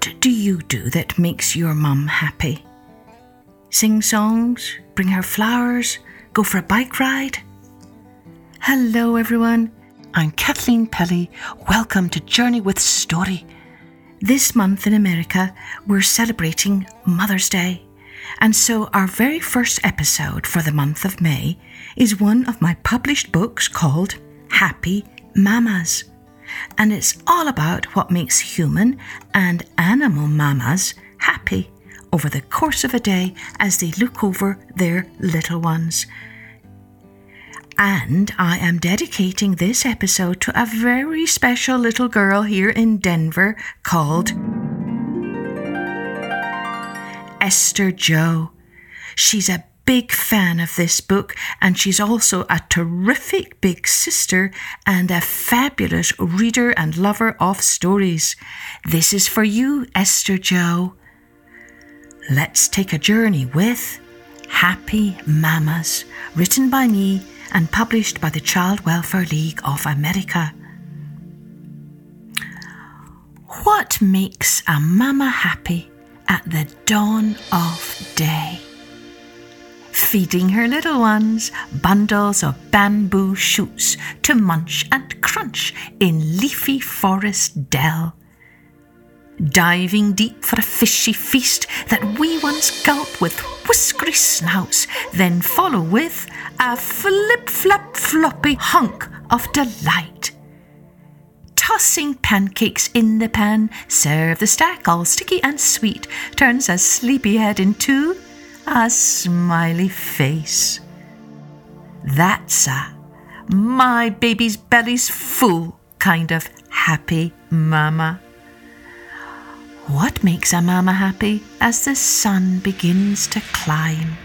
What do you do that makes your mum happy? Sing songs, bring her flowers, go for a bike ride? Hello, everyone. I'm Kathleen Pelley. Welcome to Journey with Story. This month in America, we're celebrating Mother's Day. And so, our very first episode for the month of May is one of my published books called Happy Mamas and it's all about what makes human and animal mamas happy over the course of a day as they look over their little ones. And I am dedicating this episode to a very special little girl here in Denver called Esther Joe. She's a big fan of this book, and she's also a terrific big sister and a fabulous reader and lover of stories. This is for you, Esther Jo. Let's take a journey with Happy Mamas, written by me and published by the Child Welfare League of America. What makes a mama happy at the dawn of day? Feeding her little ones bundles of bamboo shoots to munch and crunch in leafy forest dell. Diving deep for a fishy feast that wee ones gulp with whiskery snouts, then follow with a flip flap floppy hunk of delight. Tossing pancakes in the pan, serve the stack all sticky and sweet, turns a sleepy sleepyhead into a smiley face. That's a my baby's belly's full kind of happy mama. What makes a mama happy as the sun begins to climb?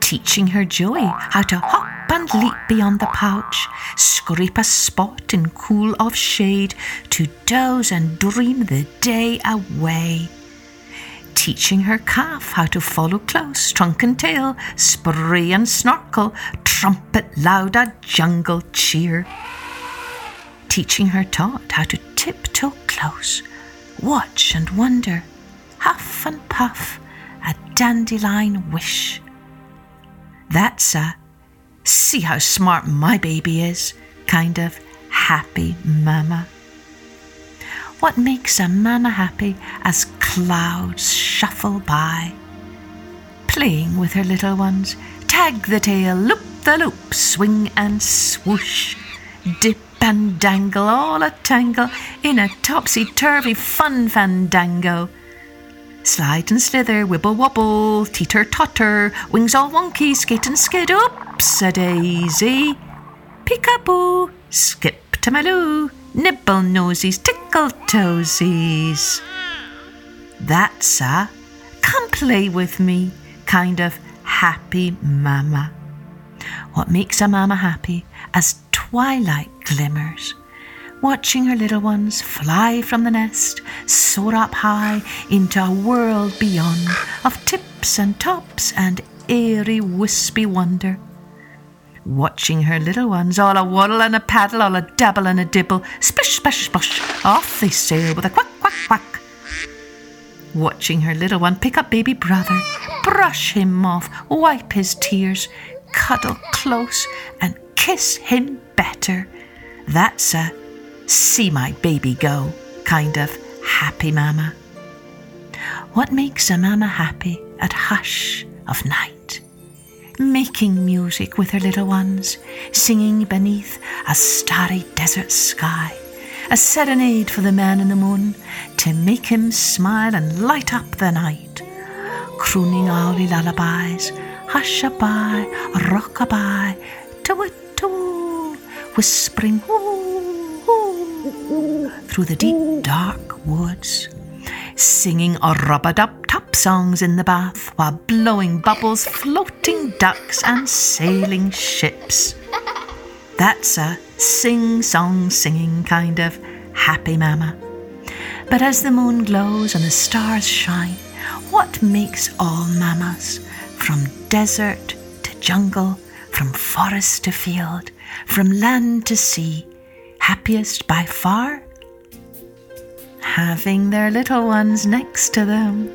Teaching her Joey how to hop and leap beyond the pouch, scrape a spot in cool of shade to doze and dream the day away teaching her calf how to follow close, trunk and tail, spray and snorkel, trumpet loud a jungle cheer. Teaching her tot how to tiptoe close, watch and wonder, huff and puff, a dandelion wish. That's a see how smart my baby is kind of happy mama. What makes a mama happy as clouds shuffle by? Playing with her little ones, tag the tail, loop the loop, swing and swoosh, dip and dangle all a tangle in a topsy turvy fun fandango. Slide and slither, wibble wobble, teeter totter, wings all wonky, skate and skid, oops a daisy. Peekaboo, skip to my loo, nibble nosies, tickle toesies. That's a come play with me kind of happy mama. What makes a mama happy as twilight glimmers, watching her little ones fly from the nest, soar up high into a world beyond of tips and tops and airy wispy wonder watching her little ones, all a waddle and a paddle, all a dabble and a dibble, splish, splash, splosh, off they sail with a quack, quack, quack. Watching her little one pick up baby brother, brush him off, wipe his tears, cuddle close, and kiss him better. That's a see my baby go kind of happy mama. What makes a mama happy at hush of night? making music with her little ones, singing beneath a starry desert sky, a serenade for the man in the moon to make him smile and light up the night, crooning owly lullabies, hush-a-bye, rock-a-bye, to-it-to, whispering through the deep dark woods singing a rub-a-dub-tub songs in the bath while blowing bubbles, floating ducks, and sailing ships. That's a sing song singing kind of happy mama. But as the moon glows and the stars shine, what makes all mamas, from desert to jungle, from forest to field, from land to sea, happiest by far? having their little ones next to them,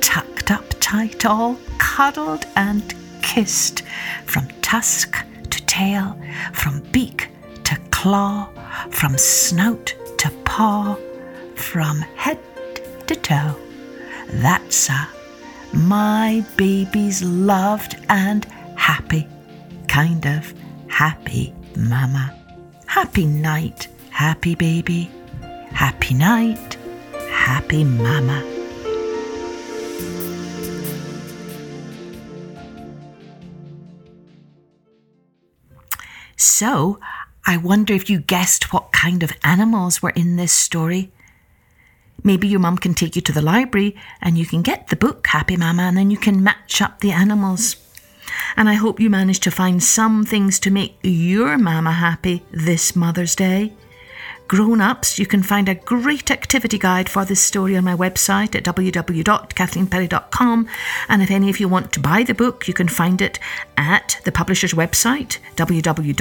tucked up tight, all cuddled and kissed, from tusk tail, from beak to claw, from snout to paw, from head to toe. That's a my baby's loved and happy, kind of happy mama. Happy night, happy baby. Happy night, happy mama. So, I wonder if you guessed what kind of animals were in this story. Maybe your mum can take you to the library and you can get the book Happy Mama and then you can match up the animals. And I hope you manage to find some things to make your mama happy this Mother's Day. Grown ups, you can find a great activity guide for this story on my website at www.kathleenpelley.com. And if any of you want to buy the book, you can find it at the publisher's website, www.cwla.org,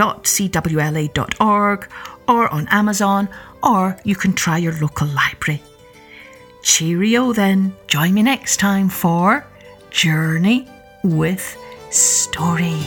or on Amazon, or you can try your local library. Cheerio then. Join me next time for Journey with Story.